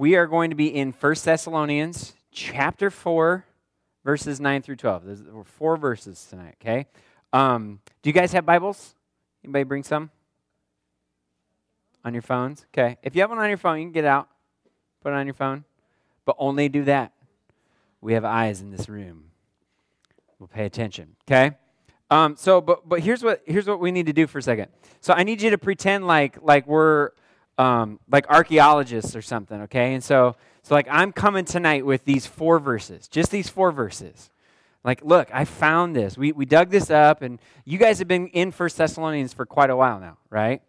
we are going to be in 1 Thessalonians chapter 4, verses 9 through 12. There's four verses tonight, okay? Um, do you guys have Bibles? Anybody bring some? On your phones? Okay. If you have one on your phone, you can get out, put it on your phone, but only do that. We have eyes in this room. We'll pay attention, okay? Um, so, but but here's what here's what we need to do for a second. So I need you to pretend like like we're um, like archaeologists or something, okay? And so so like I'm coming tonight with these four verses, just these four verses. Like, look, I found this. We we dug this up, and you guys have been in First Thessalonians for quite a while now, right?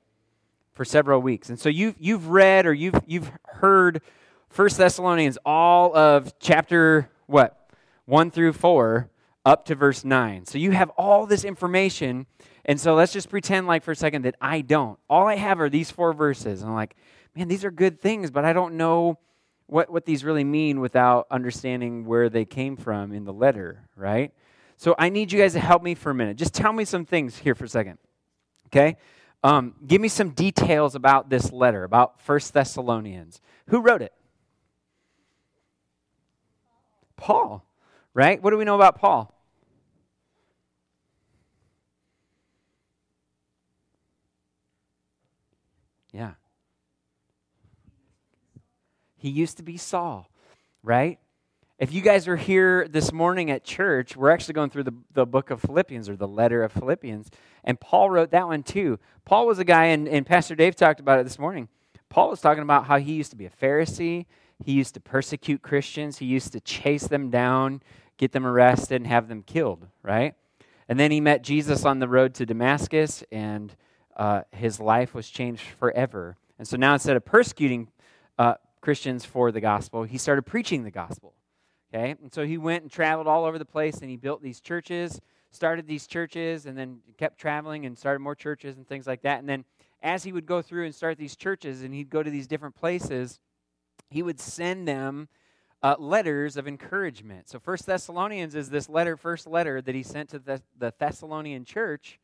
For several weeks, and so you've you've read or you've you've heard First Thessalonians all of chapter what one through four up to verse 9. So you have all this information. And so let's just pretend like for a second that I don't. All I have are these four verses. And I'm like, man, these are good things, but I don't know what, what these really mean without understanding where they came from in the letter, right? So I need you guys to help me for a minute. Just tell me some things here for a second. Okay? Um, give me some details about this letter, about First Thessalonians. Who wrote it? Paul right? What do we know about Paul? Yeah. He used to be Saul, right? If you guys are here this morning at church, we're actually going through the, the book of Philippians or the letter of Philippians, and Paul wrote that one too. Paul was a guy, and, and Pastor Dave talked about it this morning. Paul was talking about how he used to be a Pharisee, he used to persecute Christians, he used to chase them down, get them arrested, and have them killed, right? And then he met Jesus on the road to Damascus, and uh, his life was changed forever. And so now instead of persecuting uh, Christians for the gospel, he started preaching the gospel. Okay? And so he went and traveled all over the place, and he built these churches, started these churches, and then kept traveling and started more churches and things like that. And then as he would go through and start these churches, and he'd go to these different places, he would send them uh, letters of encouragement. So First Thessalonians is this letter, first letter that he sent to the, the Thessalonian church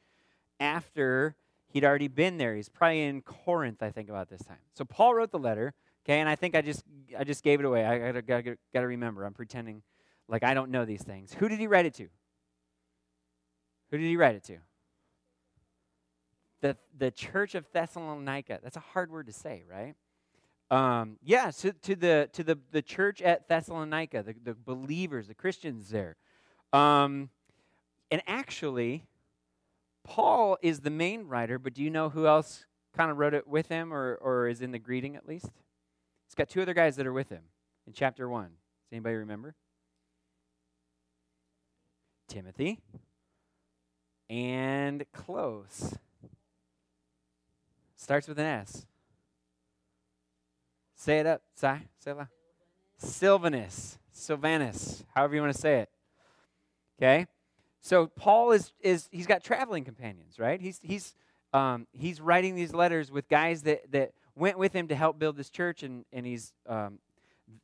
after he'd already been there. He's probably in Corinth, I think, about this time. So Paul wrote the letter, okay, and I think I just I just gave it away. I gotta, gotta, gotta remember. I'm pretending like I don't know these things. Who did he write it to? Who did he write it to? The, the church of Thessalonica. That's a hard word to say, right? Um, yeah, so to, the to the, the church at Thessalonica, the, the believers, the Christians there. Um, and actually, Paul is the main writer, but do you know who else kind of wrote it with him or, or is in the greeting at least? He's got two other guys that are with him in chapter 1. Does anybody remember? Timothy and close. Starts with an S. Say it up, Si. Say it loud. Silvanus. Silvanus. However you want to say it. Okay? So Paul is is he's got traveling companions, right? He's he's um, he's writing these letters with guys that that went with him to help build this church, and and he's um,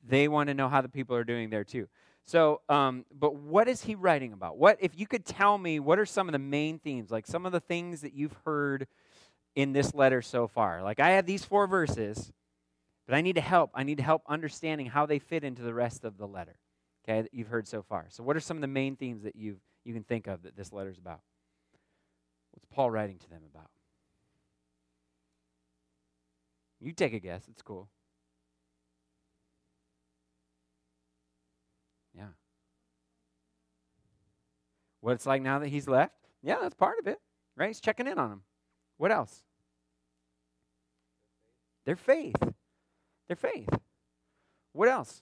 they want to know how the people are doing there too. So, um, but what is he writing about? What if you could tell me what are some of the main themes, like some of the things that you've heard in this letter so far? Like I have these four verses, but I need to help. I need to help understanding how they fit into the rest of the letter, okay, that you've heard so far. So, what are some of the main themes that you you can think of that this letter's about? What's Paul writing to them about? You take a guess. It's cool. Yeah. What it's like now that he's left? Yeah, that's part of it, right? He's checking in on them. What else? Their faith. Their faith. What else?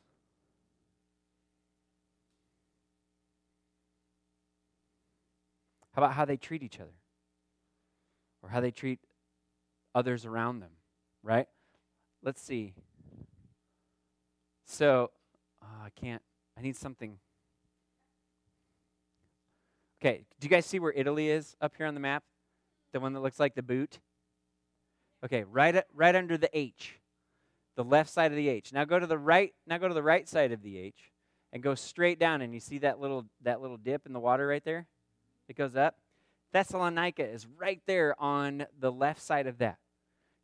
How about how they treat each other? Or how they treat others around them, right? Let's see. So, oh, I can't, I need something. Okay, do you guys see where Italy is up here on the map? The one that looks like the boot? Okay, right, right under the H the left side of the H. Now go to the right, now go to the right side of the H and go straight down and you see that little that little dip in the water right there? It goes up. Thessalonica is right there on the left side of that.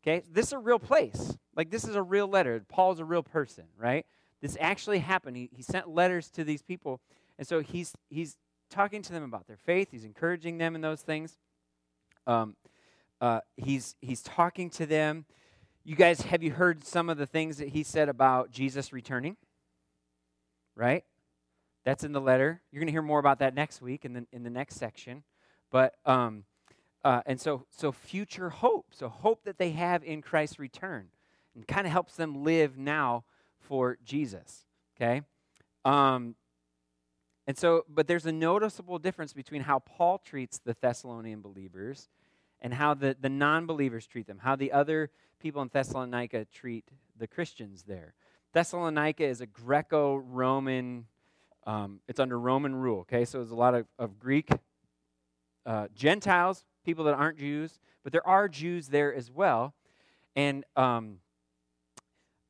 Okay? This is a real place. Like, this is a real letter. Paul's a real person, right? This actually happened. He, he sent letters to these people. And so he's, he's talking to them about their faith, he's encouraging them in those things. Um, uh, he's, he's talking to them. You guys, have you heard some of the things that he said about Jesus returning? Right? That's in the letter. You're going to hear more about that next week in the, in the next section. But, um, uh, and so, so future hope. So hope that they have in Christ's return. And kind of helps them live now for Jesus. Okay? Um, and so, but there's a noticeable difference between how Paul treats the Thessalonian believers and how the, the non believers treat them, how the other people in Thessalonica treat the Christians there. Thessalonica is a Greco Roman, um, it's under Roman rule, okay? So there's a lot of, of Greek uh, Gentiles, people that aren't Jews, but there are Jews there as well. And, um,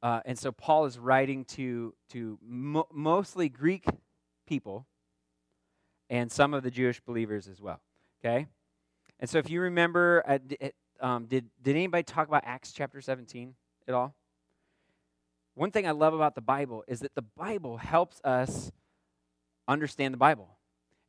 uh, and so Paul is writing to, to mo- mostly Greek people and some of the Jewish believers as well, okay? And so if you remember, uh, um, did, did anybody talk about Acts chapter 17 at all? One thing I love about the Bible is that the Bible helps us understand the Bible.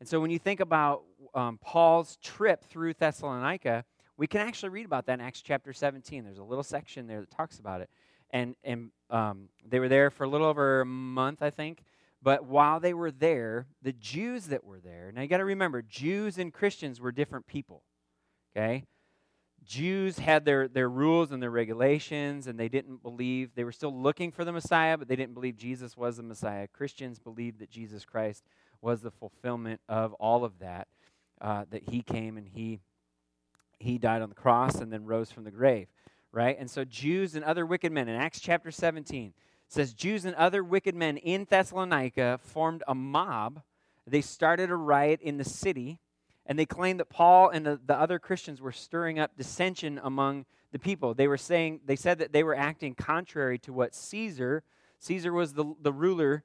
And so when you think about um, Paul's trip through Thessalonica, we can actually read about that in Acts chapter 17. There's a little section there that talks about it. And, and um, they were there for a little over a month, I think. But while they were there, the Jews that were there, now you got to remember, Jews and Christians were different people. Okay? Jews had their, their rules and their regulations, and they didn't believe, they were still looking for the Messiah, but they didn't believe Jesus was the Messiah. Christians believed that Jesus Christ was the fulfillment of all of that, uh, that he came and he, he died on the cross and then rose from the grave, right? And so Jews and other wicked men, in Acts chapter 17, says Jews and other wicked men in Thessalonica formed a mob. They started a riot in the city and they claimed that Paul and the, the other Christians were stirring up dissension among the people. They were saying, they said that they were acting contrary to what Caesar, Caesar was the, the ruler,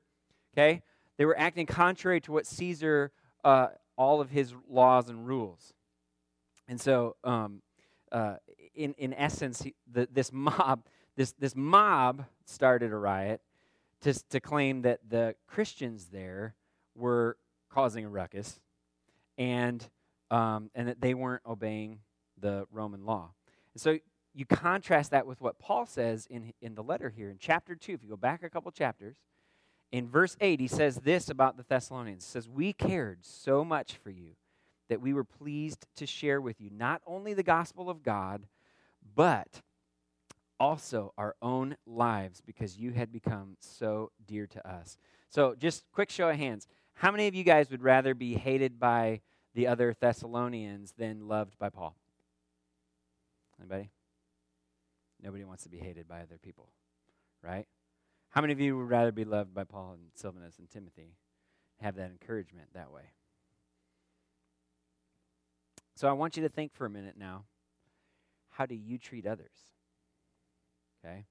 okay? They were acting contrary to what Caesar, uh, all of his laws and rules. And so, um, uh, in, in essence, the, this mob, this, this mob started a riot to, to claim that the Christians there were causing a ruckus and, um, and that they weren't obeying the Roman law. And so you contrast that with what Paul says in, in the letter here in chapter 2. If you go back a couple chapters, in verse 8, he says this about the Thessalonians. He says, We cared so much for you that we were pleased to share with you not only the gospel of God, but also our own lives because you had become so dear to us. So, just quick show of hands. How many of you guys would rather be hated by the other Thessalonians than loved by Paul? Anybody? Nobody wants to be hated by other people, right? How many of you would rather be loved by Paul and Silvanus and Timothy? Have that encouragement that way. So I want you to think for a minute now. How do you treat others? Okay?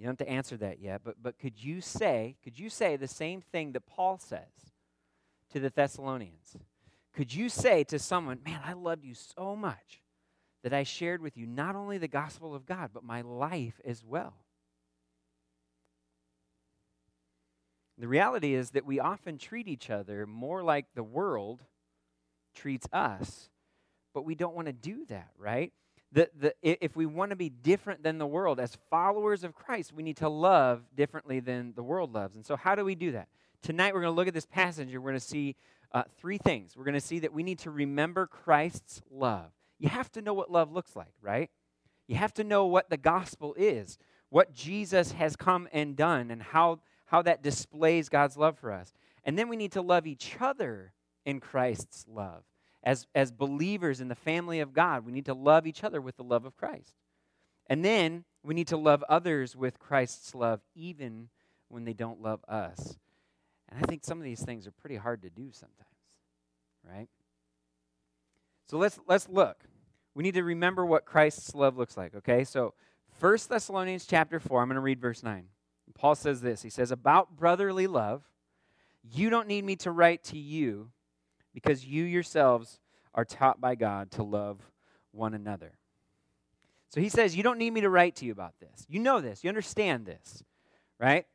You don't have to answer that yet, but, but could you say, could you say the same thing that Paul says to the Thessalonians? Could you say to someone, Man, I loved you so much that I shared with you not only the gospel of God, but my life as well? The reality is that we often treat each other more like the world treats us, but we don't want to do that, right? The, the, if we want to be different than the world, as followers of Christ, we need to love differently than the world loves. And so, how do we do that? Tonight, we're going to look at this passage and we're going to see uh, three things. We're going to see that we need to remember Christ's love. You have to know what love looks like, right? You have to know what the gospel is, what Jesus has come and done, and how, how that displays God's love for us. And then we need to love each other in Christ's love as, as believers in the family of God, we need to love each other with the love of Christ. And then we need to love others with Christ's love, even when they don't love us. And I think some of these things are pretty hard to do sometimes, right? So let's, let's look. We need to remember what Christ's love looks like, okay? So 1 Thessalonians chapter 4, I'm going to read verse 9. Paul says this He says, About brotherly love, you don't need me to write to you because you yourselves are taught by God to love one another. So he says, You don't need me to write to you about this. You know this. You understand this, right?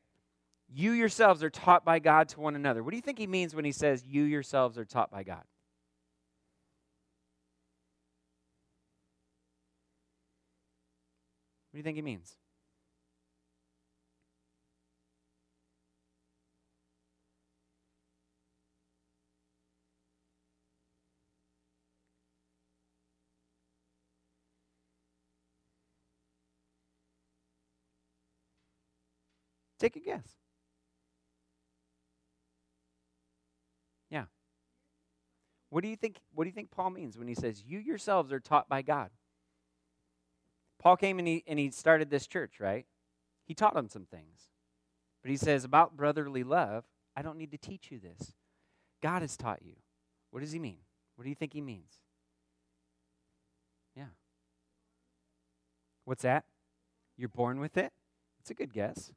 You yourselves are taught by God to one another. What do you think he means when he says, You yourselves are taught by God? What do you think he means? Take a guess. Yeah. What do you think what do you think Paul means when he says you yourselves are taught by God? Paul came and he and he started this church, right? He taught them some things. But he says about brotherly love, I don't need to teach you this. God has taught you. What does he mean? What do you think he means? Yeah. What's that? You're born with it? It's a good guess.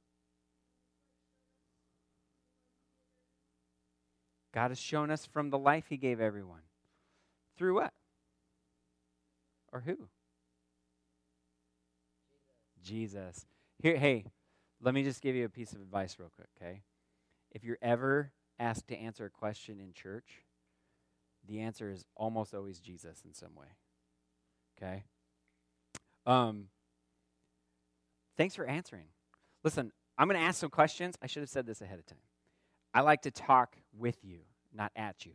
God has shown us from the life He gave everyone. Through what? Or who? Jesus. Here, hey, let me just give you a piece of advice real quick, okay? If you're ever asked to answer a question in church, the answer is almost always Jesus in some way. Okay? Um, thanks for answering. Listen, I'm going to ask some questions. I should have said this ahead of time. I like to talk with you, not at you.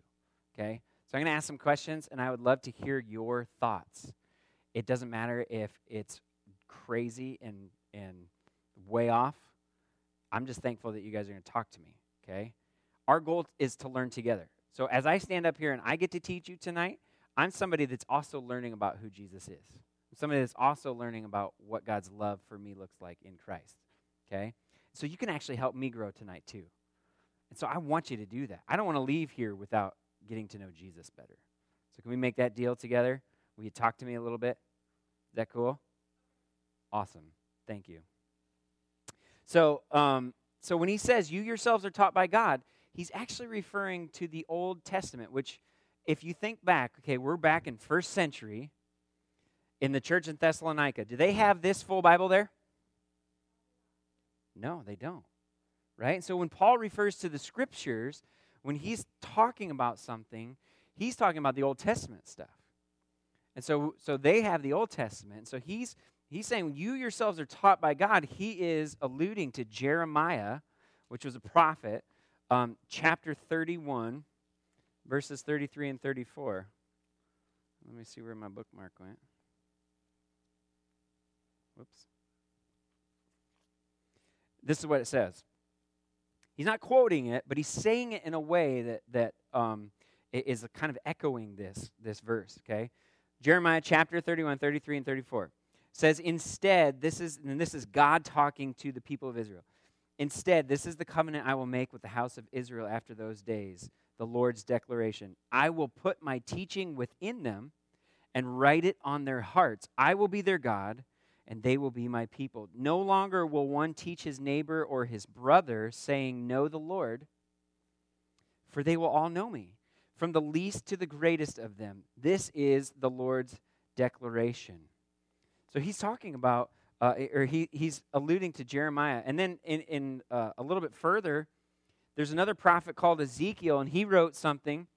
Okay? So I'm going to ask some questions, and I would love to hear your thoughts. It doesn't matter if it's crazy and, and way off. I'm just thankful that you guys are going to talk to me. Okay? Our goal is to learn together. So as I stand up here and I get to teach you tonight, I'm somebody that's also learning about who Jesus is. I'm somebody that's also learning about what God's love for me looks like in Christ. Okay? So you can actually help me grow tonight too. And so I want you to do that. I don't want to leave here without getting to know Jesus better. So can we make that deal together? Will you talk to me a little bit? Is that cool? Awesome. Thank you. So, um, so when he says you yourselves are taught by God, he's actually referring to the Old Testament, which, if you think back, okay, we're back in first century in the church in Thessalonica. Do they have this full Bible there? No, they don't right? So when Paul refers to the scriptures, when he's talking about something, he's talking about the Old Testament stuff. And so, so they have the Old Testament. So he's, he's saying, You yourselves are taught by God. He is alluding to Jeremiah, which was a prophet, um, chapter 31, verses 33 and 34. Let me see where my bookmark went. Whoops. This is what it says. He's not quoting it, but he's saying it in a way that, that um, is kind of echoing this, this verse, okay? Jeremiah chapter 31, 33, and 34 says, Instead, this is, and this is God talking to the people of Israel. Instead, this is the covenant I will make with the house of Israel after those days, the Lord's declaration. I will put my teaching within them and write it on their hearts. I will be their God, and they will be my people. No longer will one teach his neighbor or his brother, saying, Know the Lord, for they will all know me, from the least to the greatest of them. This is the Lord's declaration. So he's talking about, uh, or he, he's alluding to Jeremiah. And then in, in uh, a little bit further, there's another prophet called Ezekiel, and he wrote something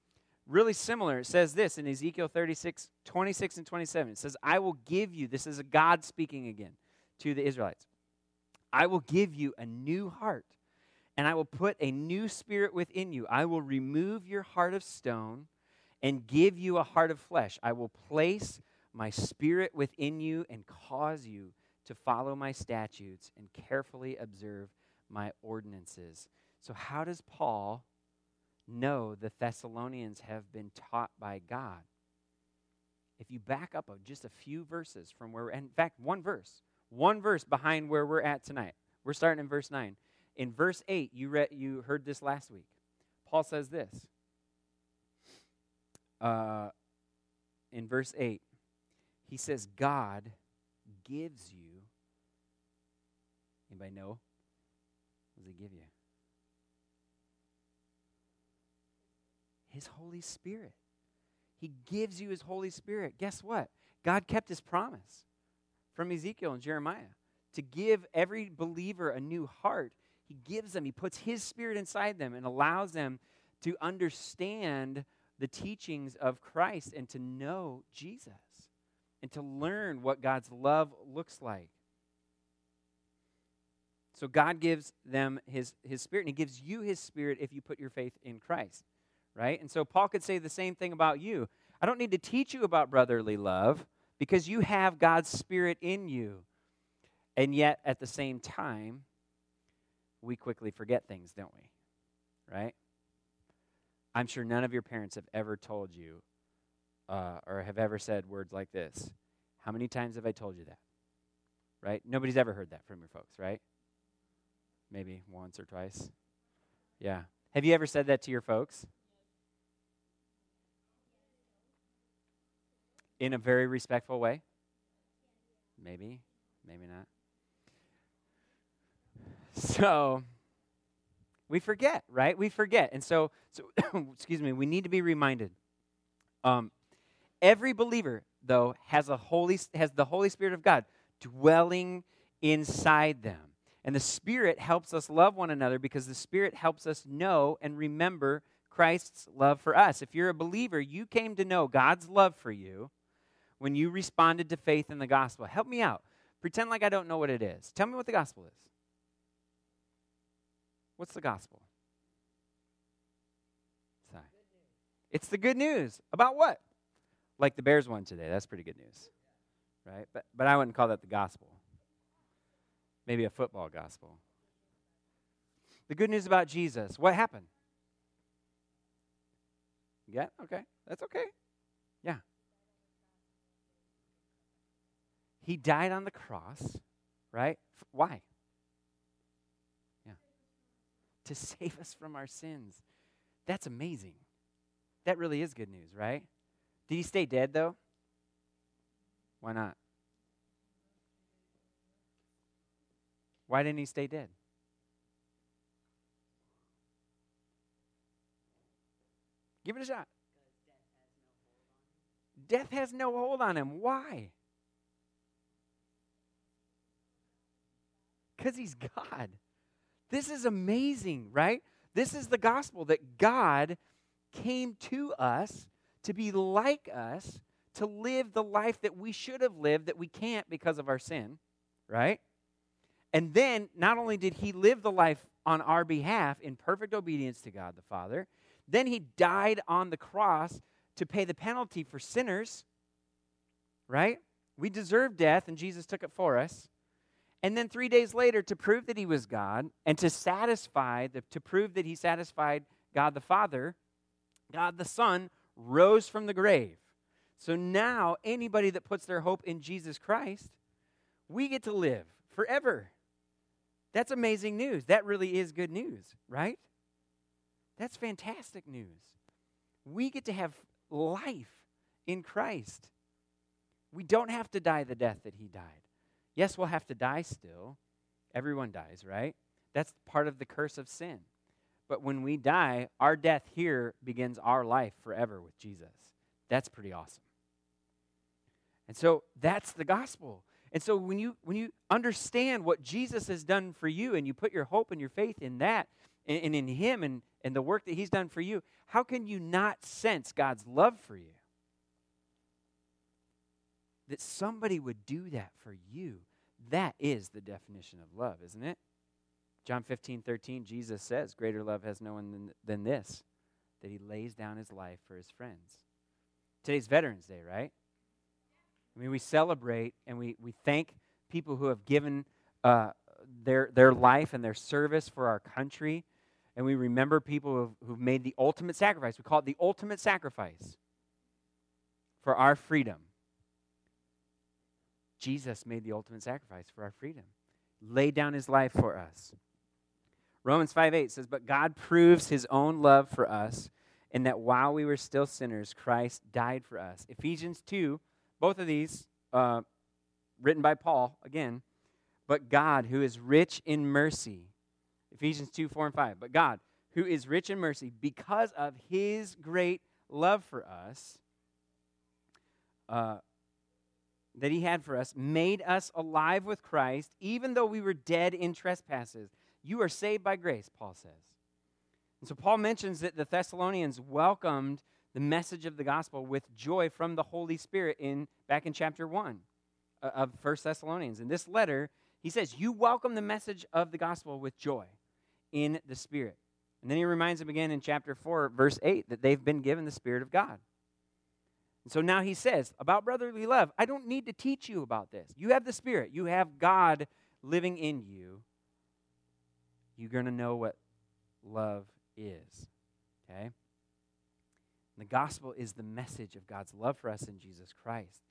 really similar. It says this in Ezekiel 36, 26 and 27. It says, I will give you, this is God speaking again to the Israelites. I will give you a new heart, and I will put a new spirit within you. I will remove your heart of stone and give you a heart of flesh. I will place my spirit within you and cause you to follow my statutes and carefully observe my ordinances. So, how does Paul know the Thessalonians have been taught by God. If you back up just a few verses from where, in fact, one verse, one verse behind where we're at tonight. We're starting in verse 9. In verse 8, you, read, you heard this last week. Paul says this. Uh, in verse 8, he says, God gives you. Anybody know? What does he give you? His Holy Spirit. He gives you His Holy Spirit. Guess what? God kept His promise. from Ezekiel and Jeremiah to give every believer a new heart. He gives them, He puts His Spirit inside them and allows them to understand the teachings of Christ and to know Jesus and to learn what God's love looks like. So God gives them his, his spirit, and he gives you his spirit if you put your faith in Christ, right? And so Paul could say the same thing about you. I don't need to teach you about brotherly love because you have God's spirit in you. And yet, at the same time, we quickly forget things, don't we? Right? I'm sure none of your parents have ever told you uh, or have ever said words like this. How many times have I told you that? Right? Nobody's ever heard that from your folks, right? Maybe once or twice. Yeah. Have you ever said that to your folks? In a very respectful way? Maybe, maybe not. So, we forget, right? We forget. And so, so excuse me, we need to be reminded. Um, every believer, though, has a holy has the Holy Spirit of God dwelling inside them. And the Spirit helps us love one another because the Spirit helps us know and remember Christ's love for us. If you're a believer, you came to know God's love for you when you responded to faith in the gospel. Help me out. Pretend like I don't know what it is. Tell me what the gospel is. What's the gospel? Sorry. It's the good news. About what? Like the Bears won today. That's pretty good news. Right? But, but I wouldn't call that the gospel maybe a football gospel. The good news about Jesus what happened? Yeah, okay. That's okay. Yeah. He died on the cross, right? Why? Yeah. To save us from our sins. That's amazing. That really is good news, right? Did he stay dead, though? Why not? Why didn't he stay dead? Give it a shot. Death has no hold on him. Why? Because he's God. This is amazing, right? This is the gospel that God came to us to be like us, to live the life that we should have lived that we can't because of our sin, right? And then, not only did he live the life on our behalf in perfect obedience to God the Father, then he died on the cross to pay the penalty for sinners, right? We deserve death, and Jesus took it for us. And then three days later, to prove that he was God and to satisfy, the, to prove that he satisfied God the Father, God the Son rose from the grave. So now, anybody that puts their hope in Jesus Christ, we get to live forever. That's amazing news. That really is good news, right? That's fantastic news. We get to have life in Christ. We don't have to die the death that he died. Yes, we'll have to die still. Everyone dies, right? That's part of the curse of sin. But when we die, our death here begins our life forever with Jesus. That's pretty awesome. And so that's the gospel. And so when you when you understand what Jesus has done for you and you put your hope and your faith in that and, and in him and, and the work that he's done for you, how can you not sense God's love for you? That somebody would do that for you. That is the definition of love, isn't it? John 15, 13, Jesus says, Greater love has no one than, than this, that he lays down his life for his friends. Today's Veterans Day, right? I mean, we celebrate and we, we thank people who have given uh, their, their life and their service for our country. And we remember people who've, who've made the ultimate sacrifice. We call it the ultimate sacrifice for our freedom. Jesus made the ultimate sacrifice for our freedom, laid down his life for us. Romans 5 8 says, But God proves his own love for us, in that while we were still sinners, Christ died for us. Ephesians 2 both of these uh, written by Paul, again. But God, who is rich in mercy, Ephesians 2 4 and 5. But God, who is rich in mercy, because of his great love for us, uh, that he had for us made us alive with Christ, even though we were dead in trespasses. You are saved by grace, Paul says. And so Paul mentions that the Thessalonians welcomed the message of the gospel with joy from the Holy Spirit in back in chapter 1 uh, of First Thessalonians. In this letter, he says, You welcome the message of the gospel with joy in the Spirit. And then he reminds them again in chapter 4, verse 8, that they've been given the Spirit of God. And so now he says, about brotherly love, I don't need to teach you about this. You have the Spirit, you have God living in you. You're going to know what love is. Okay? The gospel is the message of God's love for us in Jesus Christ.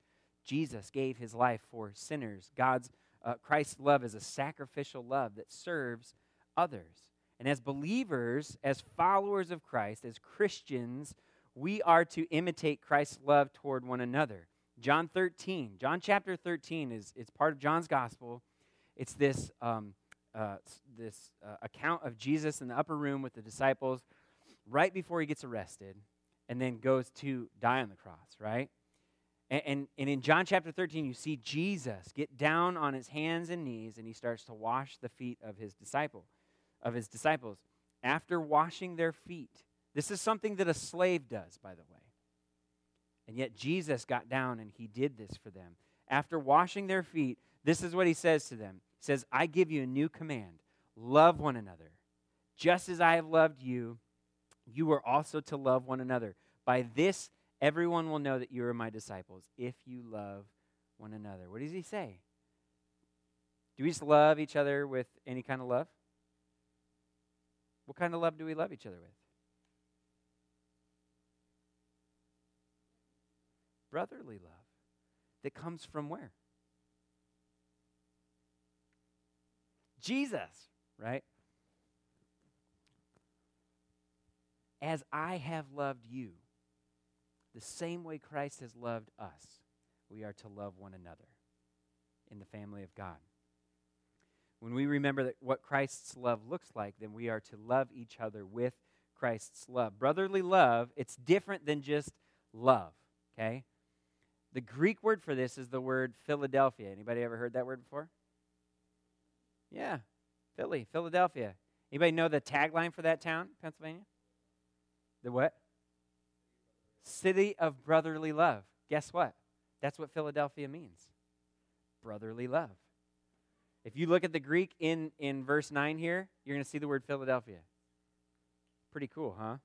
Jesus gave his life for sinners. God's uh, Christ's love is a sacrificial love that serves others. And as believers, as followers of Christ, as Christians, we are to imitate Christ's love toward one another. John 13, John chapter 13 is it's part of John's gospel. It's this, um, uh, this uh, account of Jesus in the upper room with the disciples right before he gets arrested and then goes to die on the cross, right? And, and, and, in John chapter 13, you see Jesus get down on his hands and knees and he starts to wash the feet of his disciple, of his disciples. After washing their feet, this is something that a slave does, by the way. And yet Jesus got down and he did this for them. After washing their feet, this is what he says to them. He says, I give you a new command love one another. Just as I have loved you, you are also to love one another. By this, everyone will know that you are my disciples if you love one another. What does he say? Do we just love each other with any kind of love? What kind of love do we love each other with? Brotherly love that comes from where? Jesus, right? As I have loved you, the same way Christ has loved us, we are to love one another in the family of God. When we remember that what Christ's love looks like, then we are to love each other with Christ's love. Brotherly love, it's different than just love, okay? The Greek word for this is the word Philadelphia. Anybody ever heard that word before? Yeah, Philly, Philadelphia. Anybody know the tagline for that town, Pennsylvania? The what? City of brotherly love. Guess what? That's what Philadelphia means brotherly love. If you look at the Greek in, in verse 9 here, you're going to see the word Philadelphia. Pretty cool, huh?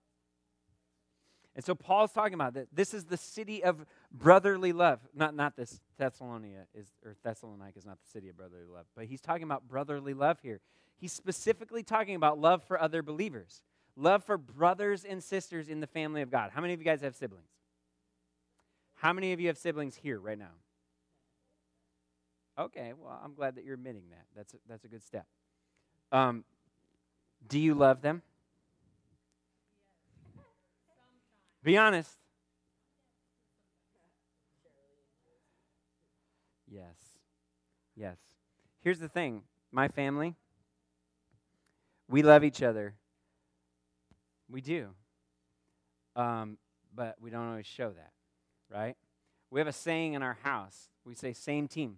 And so Paul's talking about that. This is the city of brotherly love. Not, not this Thessalonica is or Thessalonica is not the city of brotherly love, but he's talking about brotherly love here. He's specifically talking about love for other believers. Love for brothers and sisters in the family of God. How many of you guys have siblings? How many of you have siblings here right now? Okay, well, I'm glad that you're admitting that. That's a, that's a good step. Um, do you love them? Be honest. Yes. Yes. Here's the thing my family, we love each other we do. Um, but we don't always show that, right? We have a saying in our house. We say, same team.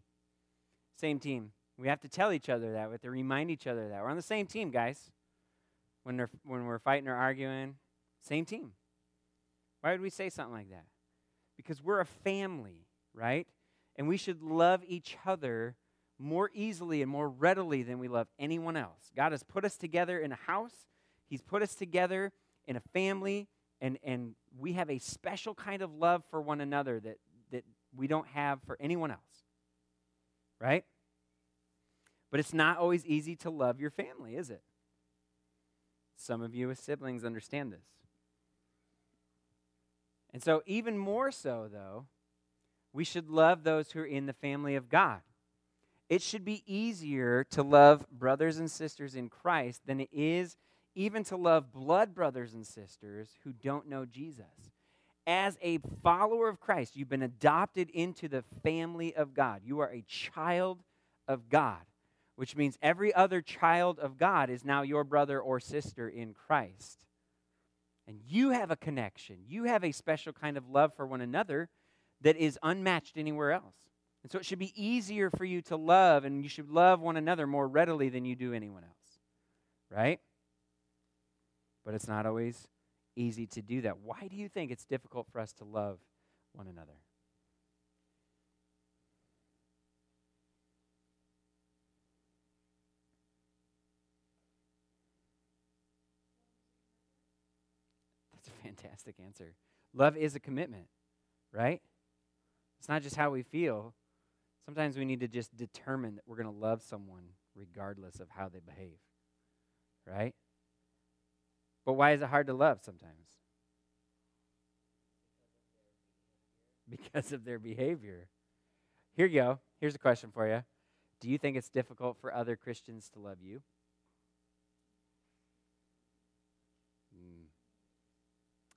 Same team. We have to tell each other that. We have to remind each other that. We're on the same team, guys. When, they're, when we're fighting or arguing, same team. Why would we say something like that? Because we're a family, right? And we should love each other more easily and more readily than we love anyone else. God has put us together in a house, He's put us together in a family, and, and we have a special kind of love for one another that, that we don't have for anyone else. Right? But it's not always easy to love your family, is it? Some of you with siblings understand this. And so, even more so, though, we should love those who are in the family of God. It should be easier to love brothers and sisters in Christ than it is even to love blood brothers and sisters who don't know Jesus. As a follower of Christ, you've been adopted into the family of God. You are a child of God, which means every other child of God is now your brother or sister in Christ. And you have a connection. You have a special kind of love for one another that is unmatched anywhere else. And so it should be easier for you to love, and you should love one another more readily than you do anyone else. Right? But it's not always easy to do that. Why do you think it's difficult for us to love one another? Fantastic answer. Love is a commitment, right? It's not just how we feel. Sometimes we need to just determine that we're going to love someone regardless of how they behave, right? But why is it hard to love sometimes? Because of their behavior. Here you go. Here's a question for you Do you think it's difficult for other Christians to love you? Mm.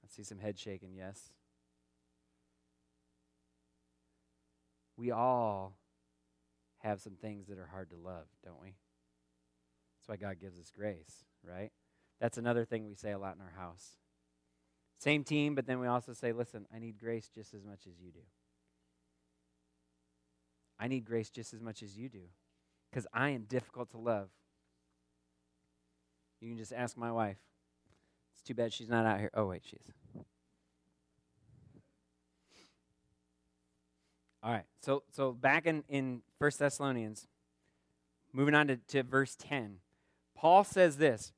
I see some head shaking, yes. We all have some things that are hard to love, don't we? That's why God gives us grace, right? That's another thing we say a lot in our house. Same team, but then we also say, listen, I need grace just as much as you do. I need grace just as much as you do because I am difficult to love. You can just ask my wife. It's too bad she's not out here. Oh, wait, she is. All right, so, so back in, in 1 Thessalonians, moving on to, to verse 10, Paul says this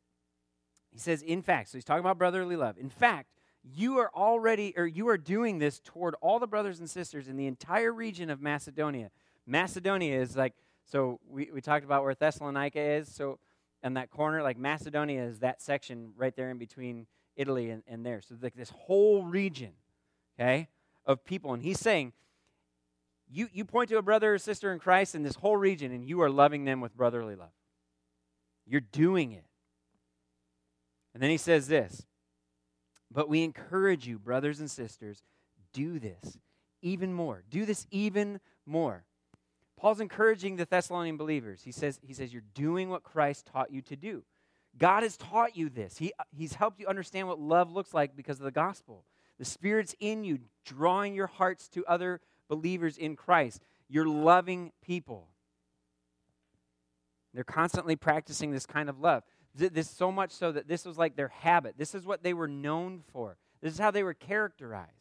he says, in fact, so he's talking about brotherly love. In fact, you are already, or you are doing this toward all the brothers and sisters in the entire region of Macedonia. Macedonia is like, so we, we talked about where Thessalonica is. So and that corner, like Macedonia is that section right there in between Italy and, and there. So like this whole region, okay, of people. And he's saying, you, you point to a brother or sister in Christ in this whole region, and you are loving them with brotherly love. You're doing it. And then he says this But we encourage you, brothers and sisters, do this even more. Do this even more. Paul's encouraging the Thessalonian believers. He says, he says You're doing what Christ taught you to do. God has taught you this. He, he's helped you understand what love looks like because of the gospel. The Spirit's in you, drawing your hearts to other believers in Christ. You're loving people. They're constantly practicing this kind of love. This so much so that this was like their habit. This is what they were known for. This is how they were characterized.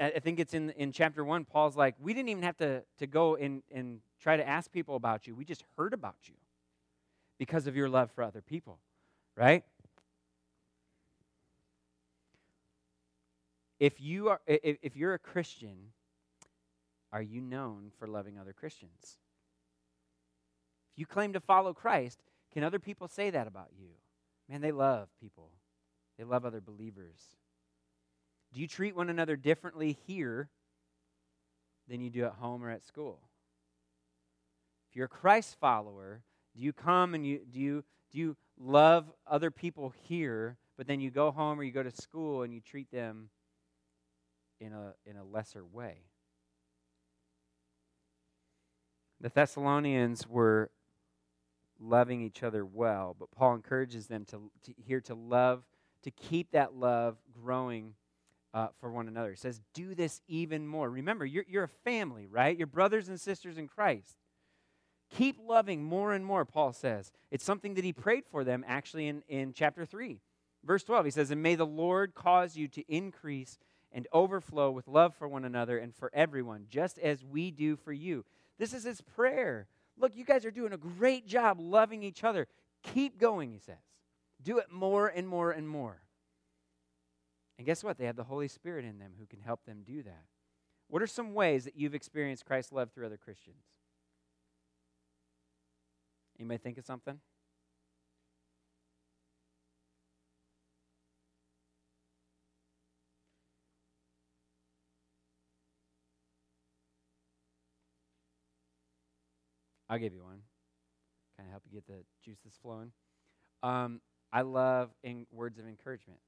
I think it's in, in chapter one, Paul's like, we didn't even have to, to go and, and try to ask people about you. We just heard about you because of your love for other people, right? If you are if, if you're a Christian, are you known for loving other Christians? If you claim to follow Christ, can other people say that about you? Man, they love people, they love other believers. Do you treat one another differently here than you do at home or at school? If you're a Christ follower, do you come and you do you do you love other people here, but then you go home or you go to school and you treat them in a in a lesser way? The Thessalonians were loving each other well. But Paul encourages them to, to here to love, to keep that love growing uh, for one another. He says, do this even more. Remember, you're, you're a family, right? You're brothers and sisters in Christ. Keep loving more and more, Paul says. It's something that he prayed for them actually in, in chapter 3. Verse 12, he says, And may the Lord cause you to increase and overflow with love for one another and for everyone, just as we do for you. This is his prayer Look, you guys are doing a great job loving each other. Keep going, he says. Do it more and more and more. And guess what? They have the Holy Spirit in them who can help them do that. What are some ways that you've experienced Christ's love through other Christians? Anybody think of something? I'll give you one. Kind of help you get the juices flowing. Um, I love in words of encouragement.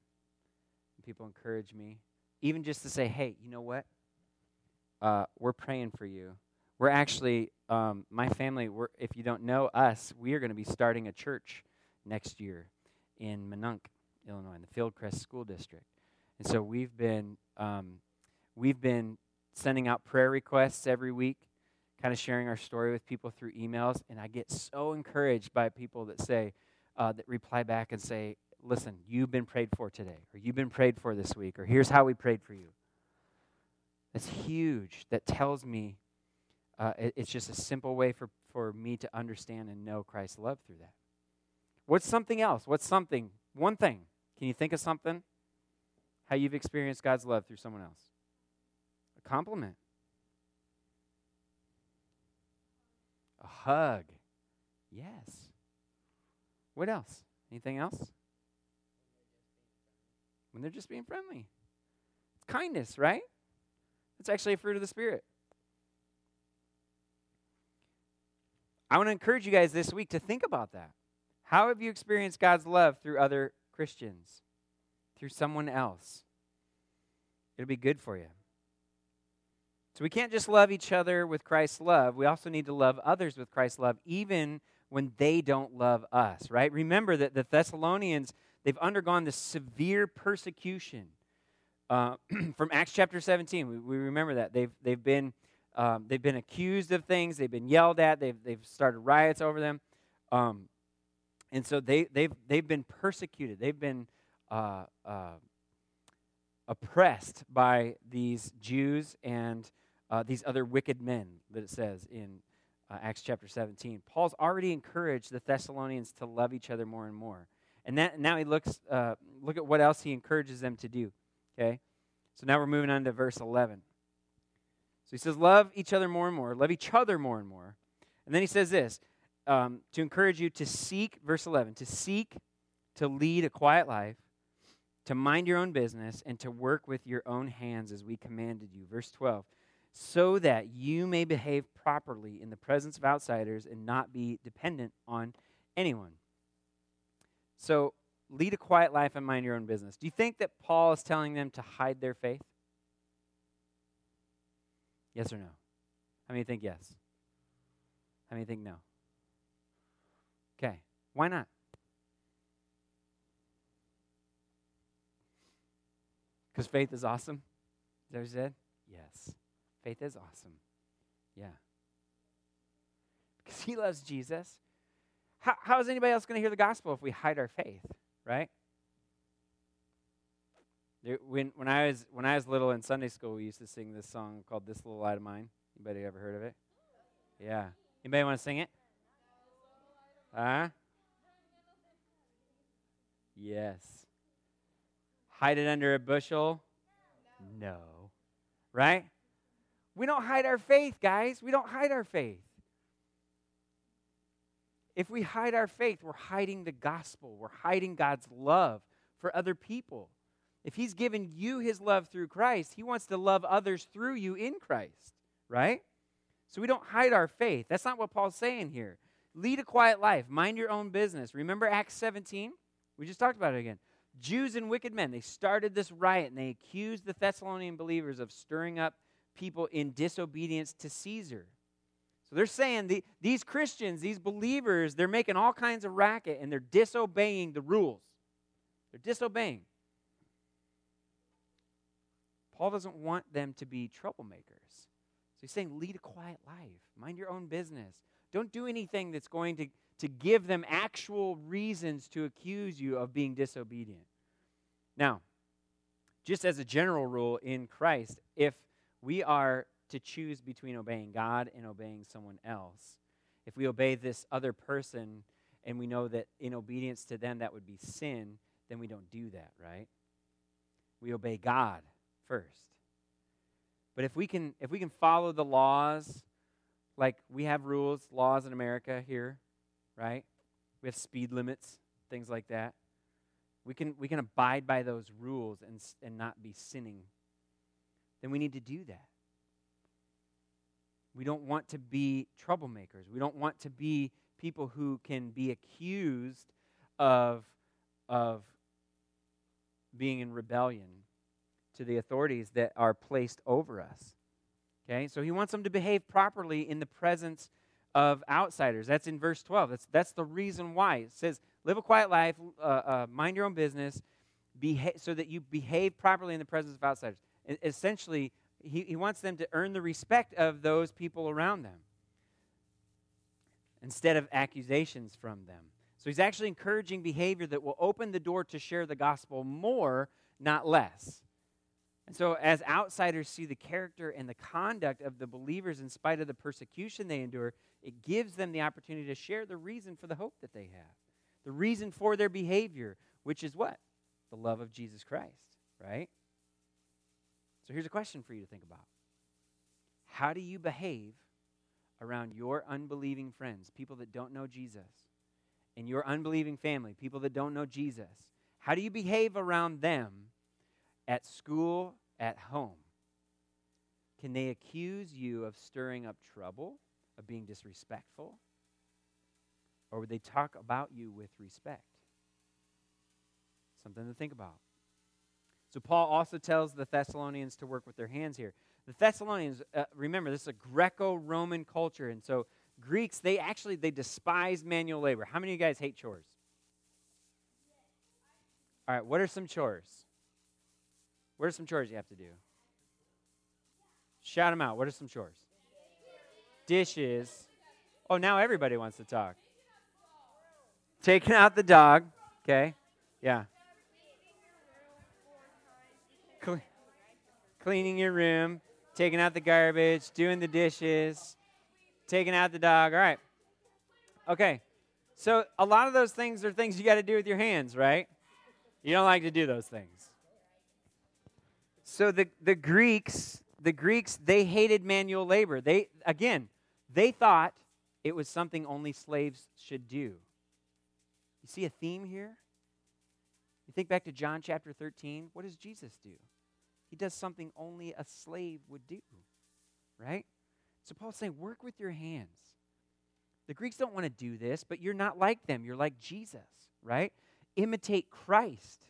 People encourage me, even just to say, "Hey, you know what? Uh, we're praying for you. We're actually, um, my family. We're, if you don't know us, we are going to be starting a church next year in Minonk, Illinois, in the Fieldcrest School District. And so we've been, um, we've been sending out prayer requests every week kind of sharing our story with people through emails, and I get so encouraged by people that say, uh, that reply back and say, listen, you've been prayed for today, or you've been prayed for this week, or here's how we prayed for you. That's huge. That tells me uh, it, it's just a simple way for, for me to understand and know Christ's love through that. What's something else? What's something? One thing. Can you think of something? How you've experienced God's love through someone else? A compliment. A hug. Yes. What else? Anything else? When they're just being friendly. It's kindness, right? It's actually a fruit of the Spirit. I want to encourage you guys this week to think about that. How have you experienced God's love through other Christians, through someone else? It'll be good for you. So we can't just love each other with Christ's love. We also need to love others with Christ's love, even when they don't love us, right? Remember that the Thessalonians, they've undergone this severe persecution. Uh, from Acts chapter 17, we, we, remember that. They've, they've, been, um, they've been accused of things, they've been yelled at, they've, they've started riots over them. Um, and so they, they've, they've been persecuted, they've been uh, uh, oppressed by these Jews and uh, these other wicked men that it says in uh, Acts chapter 17. Paul's already encouraged the Thessalonians to love each other more and more. And that, now he looks, uh, look at what else he encourages them to do. Okay? So now we're moving on to verse 11. So he says, Love each other more and more, love each other more and more. And then he says this um, to encourage you to seek, verse 11, to seek to lead a quiet life, to mind your own business, and to work with your own hands as we commanded you. Verse 12 so that you may behave properly in the presence of outsiders and not be dependent on anyone. So, lead a quiet life and mind your own business. Do you think that Paul is telling them to hide their faith? Yes or no? How many think yes? How many think no? Okay, why not? Because faith is awesome? Is that what you said? Yes. Faith is awesome. Yeah. Because he loves Jesus. How, how is anybody else going to hear the gospel if we hide our faith, right? when, when, I was, when I was little in Sunday school, we used to sing this song called This Little Light of Mine. Anybody ever heard of it? Yeah. Anybody want to sing it? Huh? Yes. Hide it under a bushel? No. Right? We don't hide our faith, guys. We don't hide our faith. If we hide our faith, we're hiding the gospel, we're hiding God's love for other people. If He's given you His love through Christ, He wants to love others through you in Christ, right? So we don't hide our faith. That's not what Paul's saying here. Lead a quiet life, mind your own business. Remember Acts 17? We just talked about it again. Jews and wicked men, they started this riot and they accused the Thessalonian believers of stirring up people in disobedience to Caesar. So they're saying the, these Christians, these believers, they're making all kinds of racket and they're disobeying the rules. They're disobeying. Paul doesn't want them to be troublemakers. So he's saying, lead a quiet life, mind your own business. Don't do anything that's going to, to give them actual reasons to accuse you of being disobedient. Now, just as a general rule in Christ, if we are to choose between obeying God and obeying someone else. If we obey this other person and we know that in obedience to them that would be sin, then we don't do that, right? We obey God first. But if we can if we can follow the laws like we have rules, laws in America here, right? We have speed limits, things like that. We can we can abide by those rules and and not be sinning then we need to do that. We don't want to be troublemakers. We don't want to be people who can be accused of, of being in rebellion to the authorities that are placed over us. Okay, so he wants them to behave properly in the presence of outsiders. That's in verse 12. That's, that's the reason why. It says, live a quiet life, uh, uh, mind your own business, beha- so that you behave properly in the presence of outsiders essentially, he, he wants them to earn the respect of those people around them. instead of accusations from them. So he's actually encouraging behavior that will open the door to share the gospel more, not less. And so, as outsiders see the character and the conduct of the believers in spite of the persecution they endure, it gives them the opportunity to share the reason for the hope that they have, the reason for their behavior, which is what? The love of Jesus Christ, right? So, here's a question for you to think about How do you behave around your unbelieving friends, people that don't know Jesus, and your unbelieving family, people that don't know Jesus? How do you behave around them at school, at home? Can they accuse you of stirring up trouble, of being disrespectful? Or would they talk about you with respect? Something to think about. So, Paul also tells the Thessalonians to work with their hands here. The Thessalonians, uh, remember, this is a Greco Roman culture. And so, Greeks, they actually they despise manual labor. How many of you guys hate chores? All right, what are some chores? What are some chores you have to do? Shout them out. What are some chores? Dishes. Oh, now everybody wants to talk. Taking out the dog. Okay. Yeah. Cleaning your room, taking out the garbage, doing the dishes, taking out the dog. All right. Okay. So a lot of those things are things you got to do with your hands, right? You don't like to do those things. So the, the Greeks, the Greeks, they hated manual labor. They again, they thought it was something only slaves should do. You see a theme here? You think back to John chapter 13, what does Jesus do? He does something only a slave would do, right? So Paul's saying, work with your hands. The Greeks don't want to do this, but you're not like them. You're like Jesus, right? Imitate Christ.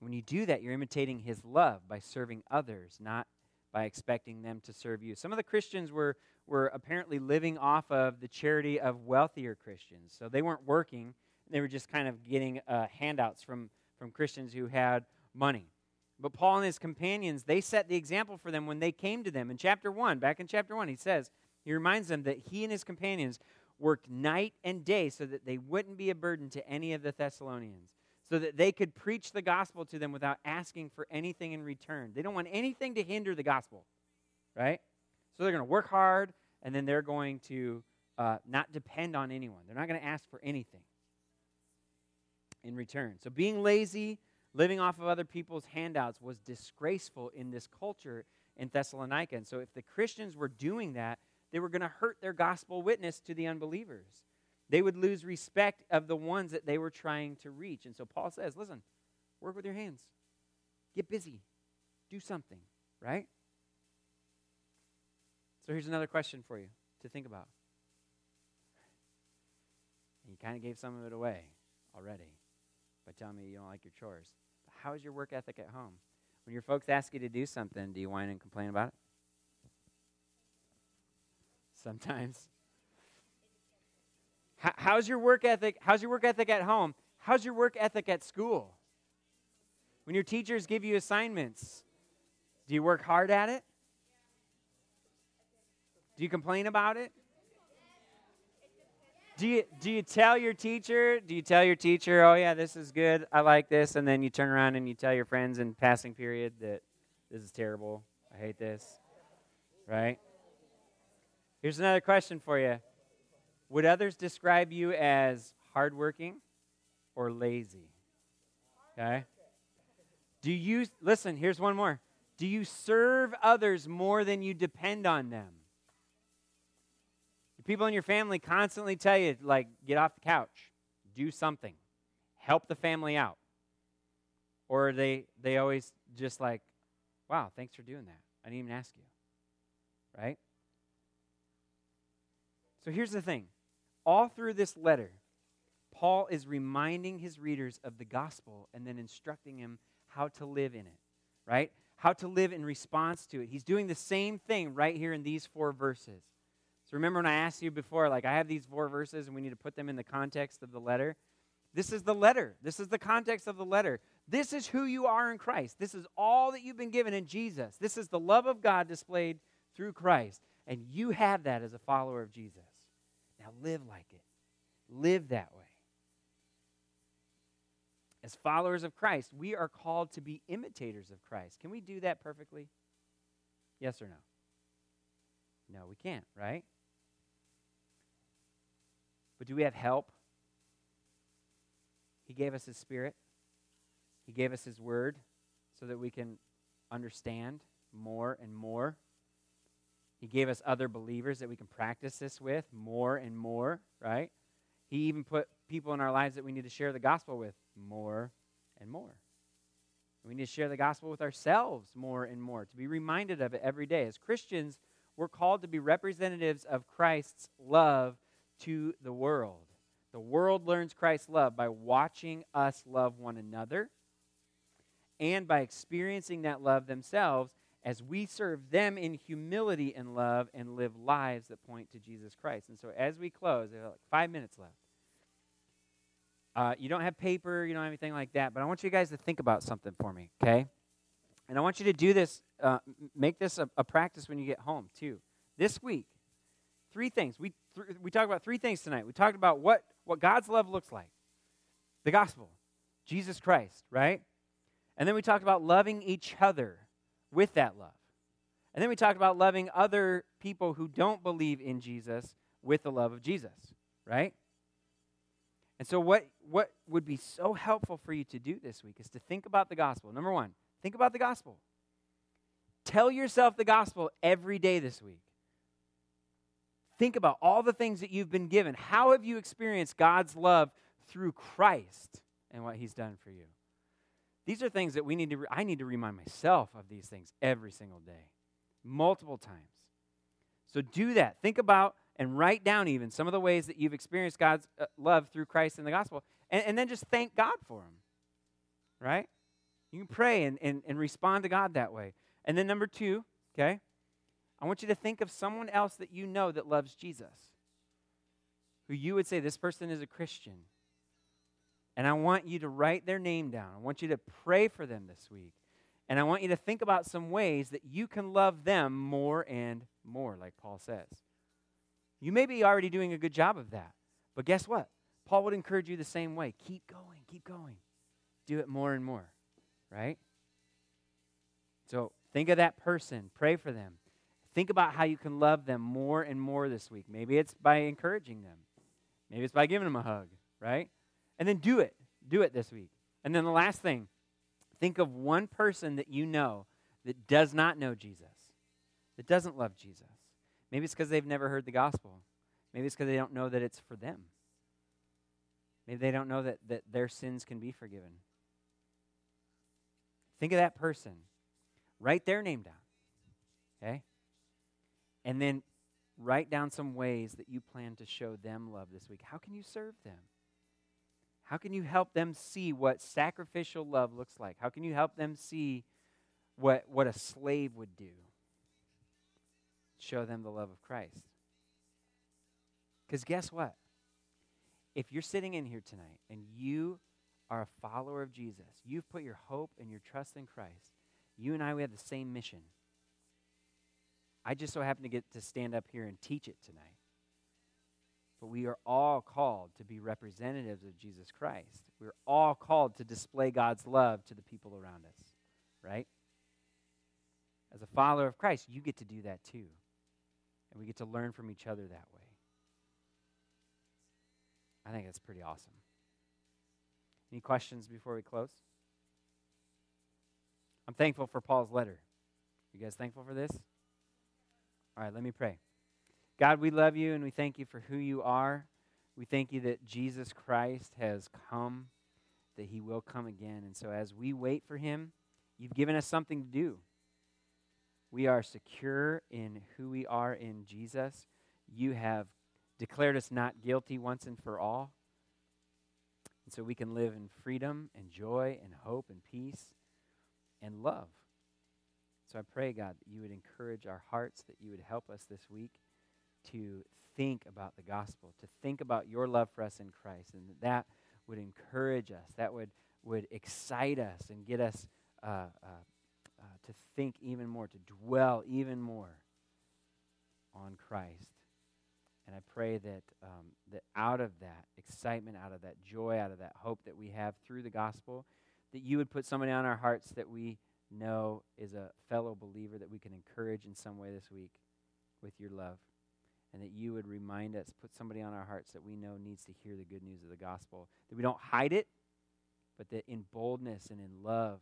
When you do that, you're imitating his love by serving others, not by expecting them to serve you. Some of the Christians were, were apparently living off of the charity of wealthier Christians. So they weren't working, they were just kind of getting uh, handouts from, from Christians who had money. But Paul and his companions, they set the example for them when they came to them. In chapter 1, back in chapter 1, he says, he reminds them that he and his companions worked night and day so that they wouldn't be a burden to any of the Thessalonians, so that they could preach the gospel to them without asking for anything in return. They don't want anything to hinder the gospel, right? So they're going to work hard, and then they're going to uh, not depend on anyone. They're not going to ask for anything in return. So being lazy, living off of other people's handouts was disgraceful in this culture in Thessalonica. And so if the Christians were doing that, they were going to hurt their gospel witness to the unbelievers. They would lose respect of the ones that they were trying to reach. And so Paul says, listen, work with your hands. Get busy. Do something, right? So here's another question for you to think about. And you kind of gave some of it away already by telling me you don't like your chores. But how is your work ethic at home? When your folks ask you to do something, do you whine and complain about it? Sometimes. How, how's your work ethic? How's your work ethic at home? How's your work ethic at school? When your teachers give you assignments, do you work hard at it? Do you complain about it? Do you, do you tell your teacher, do you tell your teacher, oh yeah, this is good, I like this, and then you turn around and you tell your friends in passing period that this is terrible, I hate this, right? Here's another question for you. Would others describe you as hardworking or lazy? Okay? Do you, listen, here's one more. Do you serve others more than you depend on them? People in your family constantly tell you, like, get off the couch, do something, help the family out. Or they, they always just like, wow, thanks for doing that. I didn't even ask you. Right? So here's the thing all through this letter, Paul is reminding his readers of the gospel and then instructing him how to live in it, right? How to live in response to it. He's doing the same thing right here in these four verses. So remember when I asked you before, like, I have these four verses and we need to put them in the context of the letter? This is the letter. This is the context of the letter. This is who you are in Christ. This is all that you've been given in Jesus. This is the love of God displayed through Christ. And you have that as a follower of Jesus. Now live like it, live that way. As followers of Christ, we are called to be imitators of Christ. Can we do that perfectly? Yes or no? No, we can't, right? But do we have help? He gave us His Spirit, He gave us His Word so that we can understand more and more. He gave us other believers that we can practice this with more and more, right? He even put people in our lives that we need to share the gospel with more and more. We need to share the gospel with ourselves more and more, to be reminded of it every day. As Christians, we're called to be representatives of Christ's love to the world. The world learns Christ's love by watching us love one another and by experiencing that love themselves as we serve them in humility and love and live lives that point to Jesus Christ. And so, as we close, we have like five minutes left. Uh, you don't have paper, you don't have anything like that, but I want you guys to think about something for me, okay? And I want you to do this, uh, make this a, a practice when you get home, too. This week, three things. We, th- we talked about three things tonight. We talked about what, what God's love looks like the gospel, Jesus Christ, right? And then we talked about loving each other with that love. And then we talked about loving other people who don't believe in Jesus with the love of Jesus, right? And so, what, what would be so helpful for you to do this week is to think about the gospel. Number one, think about the gospel. Tell yourself the gospel every day this week. Think about all the things that you've been given. How have you experienced God's love through Christ and what He's done for you? These are things that we need to, re- I need to remind myself of these things every single day, multiple times. So do that. Think about and write down even some of the ways that you've experienced God's uh, love through Christ and the gospel. And, and, then just thank God for them, right? You can pray and, and, and respond to God that way. And then, number two, okay, I want you to think of someone else that you know that loves Jesus, who you would say, this person is a Christian. And I want you to write their name down. I want you to pray for them this week. And I want you to think about some ways that you can love them more and more, like Paul says. You may be already doing a good job of that. But guess what? Paul would encourage you the same way. Keep going, keep going. Do it more and more, right? So think of that person, pray for them. Think about how you can love them more and more this week. Maybe it's by encouraging them, maybe it's by giving them a hug, right? And then do it. Do it this week. And then the last thing think of one person that you know that does not know Jesus, that doesn't love Jesus. Maybe it's because they've never heard the gospel. Maybe it's because they don't know that it's for them. Maybe they don't know that, that their sins can be forgiven. Think of that person. Write their name down. Okay? And then write down some ways that you plan to show them love this week. How can you serve them? How can you help them see what sacrificial love looks like? How can you help them see what, what a slave would do? show them the love of Christ. Because guess what? If you're sitting in here tonight and you are a follower of Jesus, you've put your hope and your trust in Christ, you and I, we have the same mission. I just so happen to get to stand up here and teach it tonight. But we are all called to be representatives of Jesus Christ. We're all called to display God's love to the people around us, right? As a follower of Christ, you get to do that too. And we get to learn from each other that way. I think that's pretty awesome. Any questions before we close? I'm thankful for Paul's letter. You guys thankful for this? All right, let me pray. God, we love you and we thank you for who you are. We thank you that Jesus Christ has come, that he will come again. And so as we wait for him, you've given us something to do. We are secure in who we are in Jesus. You have declared us not guilty once and for all. And so we can live in freedom and joy and hope and peace and love. So I pray, God, that you would encourage our hearts, that you would help us this week to think about the gospel, to think about your love for us in Christ, and that, that would encourage us. That would, would excite us and get us uh, uh, uh, to think even more, to dwell even more on Christ. And I pray that, um, that out of that excitement, out of that joy, out of that hope that we have through the gospel, that you would put somebody on our hearts that we know is a fellow believer that we can encourage in some way this week with your love. And that you would remind us, put somebody on our hearts that we know needs to hear the good news of the gospel. That we don't hide it, but that in boldness and in love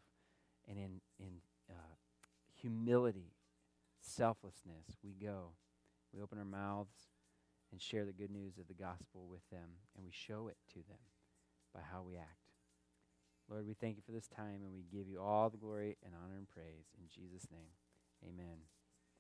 and in, in uh, humility, selflessness, we go. We open our mouths and share the good news of the gospel with them, and we show it to them by how we act. Lord, we thank you for this time, and we give you all the glory and honor and praise. In Jesus' name, amen.